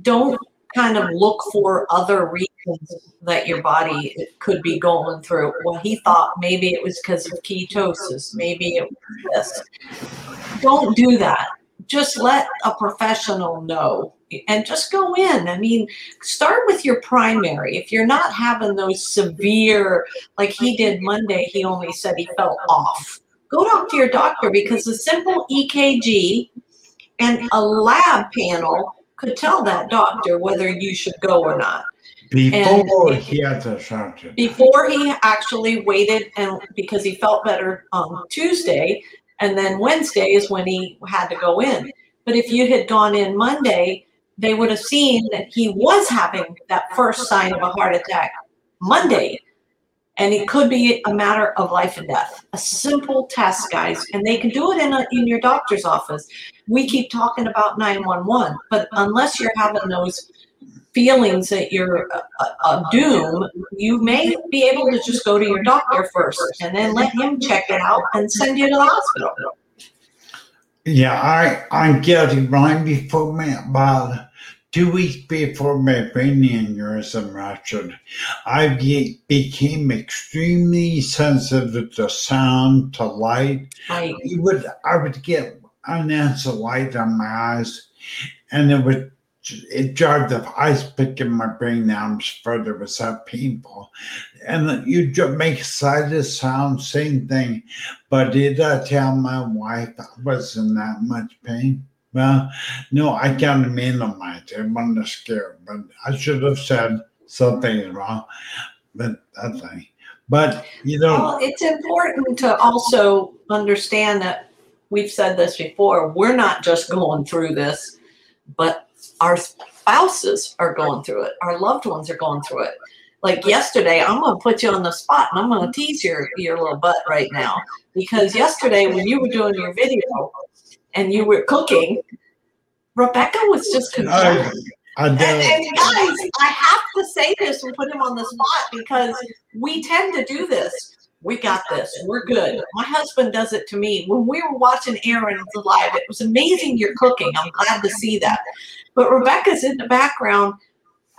don't kind of look for other reasons that your body could be going through. Well, he thought maybe it was because of ketosis, maybe it was this. Don't do that. Just let a professional know and just go in. I mean, start with your primary. If you're not having those severe, like he did Monday, he only said he felt off go talk to your doctor because a simple EKG and a lab panel could tell that doctor whether you should go or not. Before And- he had the surgery. Before he actually waited and because he felt better on Tuesday, and then Wednesday is when he had to go in. But if you had gone in Monday, they would have seen that he was having that first sign of a heart attack Monday. And it could be a matter of life and death. A simple test, guys, and they can do it in a, in your doctor's office. We keep talking about 911, but unless you're having those feelings that you're a, a, a doom, you may be able to just go to your doctor first and then let him check it out and send you to the hospital. Yeah, I I'm guilty right before my about two weeks before my brain aneurysm ruptured, I be, became extremely sensitive to sound, to light. I, You would I would get unanswered light on my eyes, and it was it jarred the ice pick in my brain now I'm further was that painful. And you just make slightest sound, same thing. But did I tell my wife I wasn't that much pain? Well, no, I can't minimize. I'm not scared, but I should have said something wrong. But that's thing. But you know, well, it's important to also understand that we've said this before. We're not just going through this, but our spouses are going through it. Our loved ones are going through it. Like yesterday, I'm going to put you on the spot and I'm going to tease your your little butt right now because yesterday when you were doing your video and you were cooking, Rebecca was just concerned. I, I and, and guys, I have to say this and put him on the spot because we tend to do this we got this. We're good. My husband does it to me. When we were watching Aaron live, it was amazing you're cooking. I'm glad to see that. But Rebecca's in the background,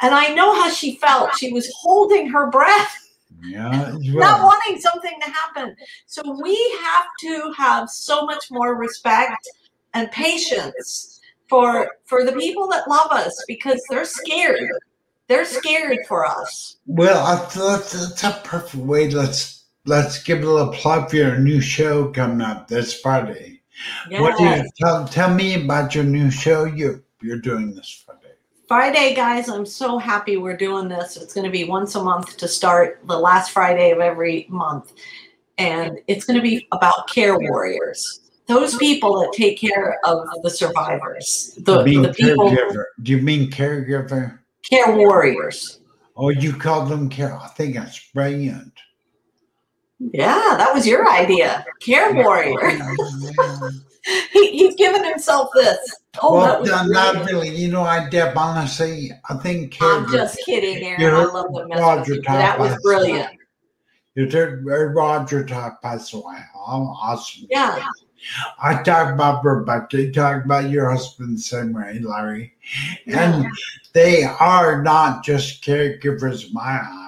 and I know how she felt. She was holding her breath. Yeah, (laughs) not wanting something to happen. So we have to have so much more respect and patience for for the people that love us because they're scared. They're scared for us. Well, I thought that's a perfect way. Let's let's give a little plug for your new show coming up this Friday. Yes. What do you tell tell me about your new show you you're doing this Friday? Friday, guys, I'm so happy we're doing this. It's going to be once a month to start the last Friday of every month. And it's going to be about care warriors. Those people that take care of the survivors. The, the people caregiver. Do you mean caregiver? Care warriors. Oh, you call them care. I think that's brilliant. Yeah, that was your idea. Care warrior. (laughs) he, he's given himself this. Oh, well, no, not really. You know, I Deb, honestly, I think care. I'm just kidding, Aaron. I love the message. That was brilliant. You did uh, Roger talk passed away. Oh, awesome. Yeah. I talk about Rebecca. You talk about your husband the same way, Larry. And yeah. they are not just caregivers my eyes.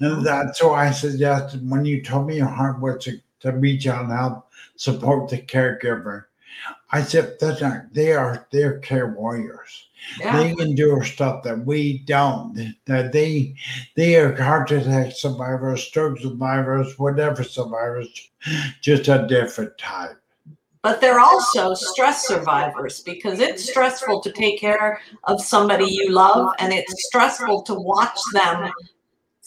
And that's why I suggested when you told me your heart was to, to reach out and help support the caregiver. I said that's not, they are they're care warriors. Yeah. They endure stuff that we don't. That they they are heart attack survivors, stroke survivors, whatever survivors, just a different type. But they're also stress survivors because it's stressful to take care of somebody you love, and it's stressful to watch them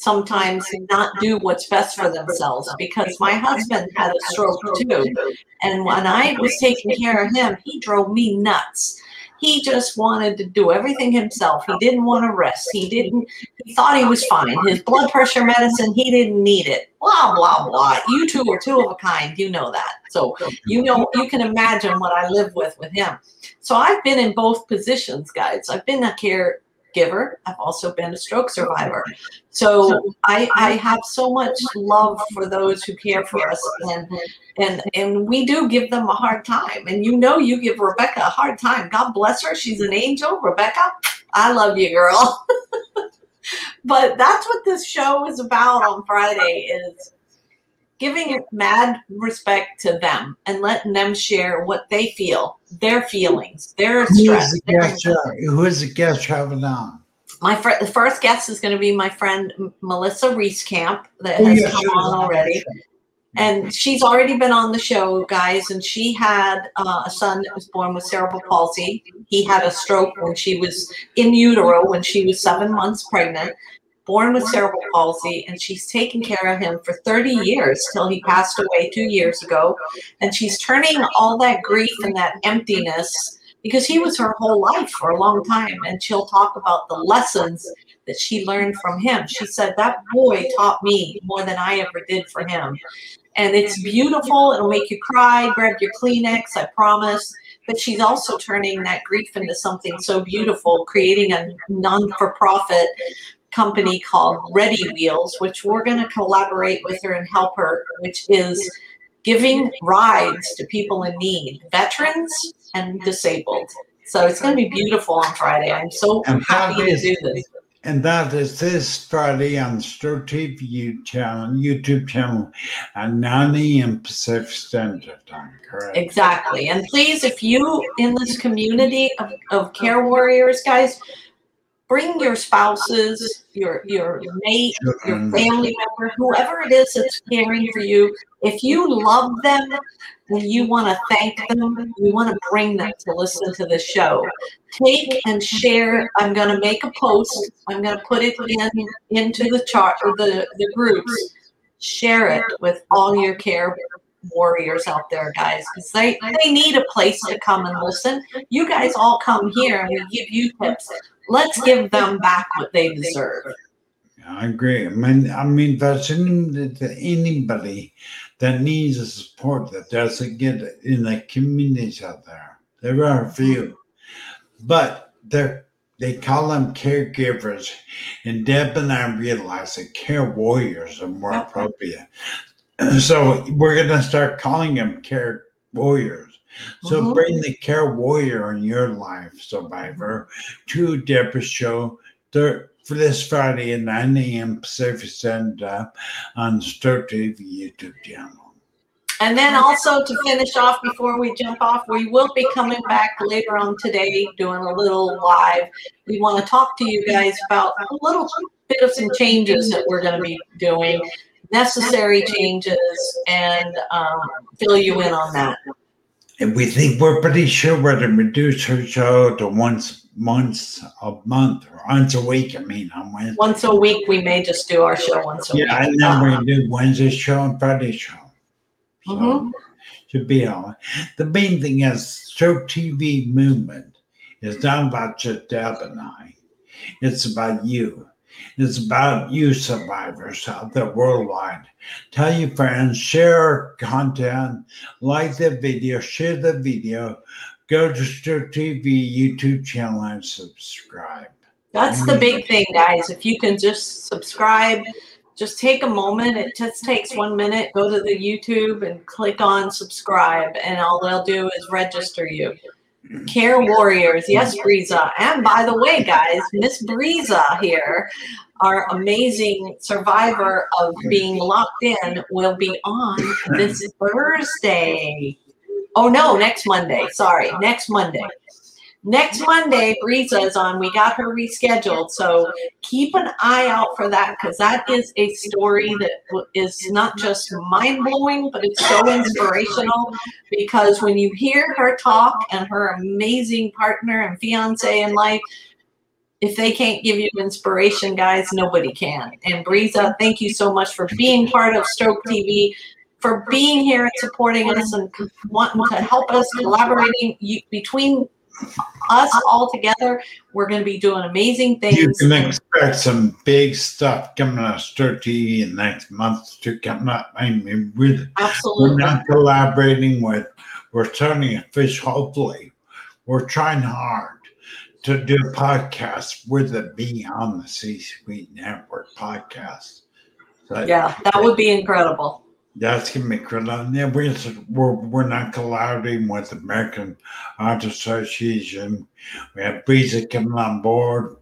sometimes not do what's best for themselves because my husband had a stroke too. And when I was taking care of him, he drove me nuts. He just wanted to do everything himself. He didn't want to rest. He didn't, he thought he was fine. His blood pressure medicine, he didn't need it. Blah, blah, blah. You two are two of a kind. You know that. So you know, you can imagine what I live with with him. So I've been in both positions, guys. I've been a care giver. I've also been a stroke survivor. So I, I have so much love for those who care for us and and and we do give them a hard time. And you know you give Rebecca a hard time. God bless her. She's an angel. Rebecca, I love you, girl. (laughs) but that's what this show is about on Friday is giving mad respect to them and letting them share what they feel, their feelings, their stress. Who is the guest having on? My fr- the first guest is going to be my friend Melissa Camp that oh, has come on already. And she's already been on the show, guys. And she had uh, a son that was born with cerebral palsy. He had a stroke when she was in utero, when she was seven months pregnant born with cerebral palsy, and she's taken care of him for 30 years till he passed away two years ago. And she's turning all that grief and that emptiness because he was her whole life for a long time. And she'll talk about the lessons that she learned from him. She said, That boy taught me more than I ever did for him. And it's beautiful. It'll make you cry. Grab your Kleenex, I promise. But she's also turning that grief into something so beautiful, creating a non for profit company called Ready Wheels, which we're going to collaborate with her and help her, which is giving rides to people in need, veterans and disabled. So it's going to be beautiful on Friday. I'm so happy to do this. and that is this Friday on Stroke TV channel, YouTube channel at 9 a.m. Pacific Standard Time, correct? Exactly. And please, if you in this community of, of care warriors, guys, bring your spouses, your your mate, your family member, whoever it is that's caring for you. If you love them and you want to thank them, you want to bring them to listen to the show. Take and share. I'm going to make a post. I'm going to put it in into the chart or the the groups. Share it with all your care warriors out there, guys, because they they need a place to come and listen. You guys all come here and we give you tips. Let's give them back what they deserve. I agree. I mean, I mean, that's anybody that needs the support that doesn't get it in the communities out there. There are a few, but they're they call them caregivers, and Deb and I realize that care warriors are more appropriate. (clears throat) So we're gonna start calling them care warriors. So Mhm. bring the care warrior in your life, survivor, to Deborah's show thir- for this Friday at 9 a.m. Pacific Standard on Stroke TV YouTube channel. And then also to finish off before we jump off, we will be coming back later on today doing a little live. We want to talk to you guys about a little bit of some changes that we're going to be doing, necessary changes, and um, fill you in on that. And we think we're pretty sure we're going to reduce her show to once once a month or once a week. I mean, on Wednesday. Once a week, we may just do our show once a week. Yeah, and then we're going to do Wednesday show and Friday show. So Mhm. should be all right. The main thing is Stroke TV movement is not about just Deb and I. It's about you. It's about you survivors out there worldwide. Tell your friends, share content, like the video, share the video, go to Stroke TV YouTube channel and subscribe. That's the big thing, guys. If you can just subscribe, just take a moment. It just takes one minute. Go to the YouTube and click on subscribe, and all they'll do is register you. Care Warriors, yes, Breeza. And by the way, guys, Miss Breeza here, our amazing survivor of mm. being locked in, will be on this (laughs) Thursday. Oh no, next Monday. Sorry, next Monday. Next Monday, Breeza is on. We got her rescheduled. So keep an eye out for that because that is a story that is not just mind blowing, but it's so inspirational. Because when you hear her talk and her amazing partner and fiance in life, if they can't give you inspiration, guys, nobody can. And Breeza, thank you so much for being part of Stroke TV, for being here and supporting us and wanting to help us collaborating you, between us all together. We're going to be doing amazing things. You can expect some big stuff coming out of Stroke TV in the next month to come up. I mean. We're Absolutely. not collaborating with, we're turning a fish, hopefully. We're trying hard to do podcasts with the Beyond the C Suite Network podcast. So Yeah, that would be incredible. That's gonna be critical. Yeah, we're, we're, we're not collaborating with American Heart Association. We have Breeza coming on board.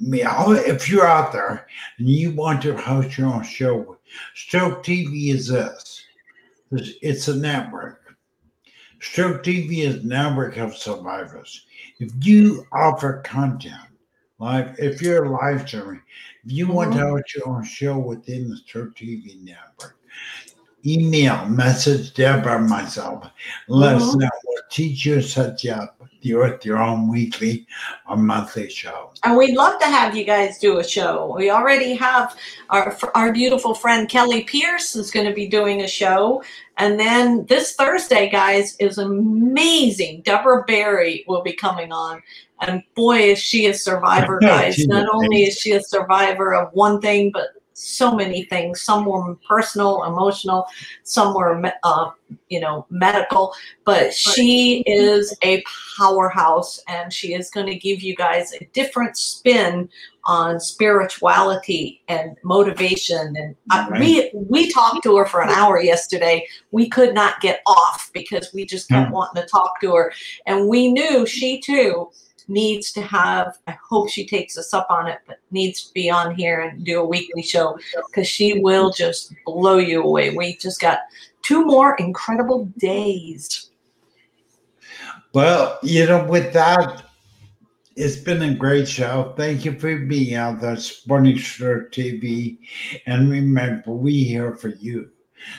Mean, if you're out there and you want to host your own show, Stroke TV is this. It's- It's a network. Stroke TV is a network of survivors. If you offer content, like if you're a live streamer, if you want to mm-hmm. host your own show within the Stroke TV network, email, message Deborah or myself. Let us know. We'll teach you and set you up your, your own weekly or monthly show. And we'd love to have you guys do a show. We already have our our beautiful friend Kelly Pierce is going to be doing a show. And then this Thursday, guys, is amazing. Deborah Barry will be coming on. And boy, is she a survivor, (laughs) guys. Not only is she a survivor of one thing, but so many things. Some were personal, emotional, some were, uh, you know, medical. But she is a powerhouse, and she is going to give you guys a different spin on spirituality and motivation. And uh, we we talked to her for an hour yesterday. We could not get off because we just kept Hmm. wanting to talk to her, and we knew she too needs to have, I hope she takes us up on it, but needs to be on here and do a weekly show because she will just blow you away. We just got two more incredible days. Well, you know, with that, it's been a great show. Thank you for being out there, Sporting Stroke TV. And remember, we here for you.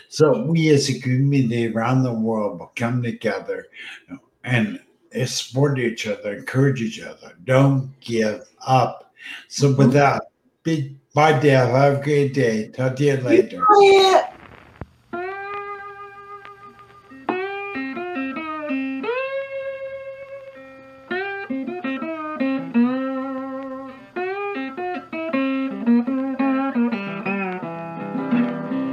So we as a community around the world will come together and support each other, encourage each other. Don't give up. So with that, big bye, Dale. Have a great day. Talk to you later.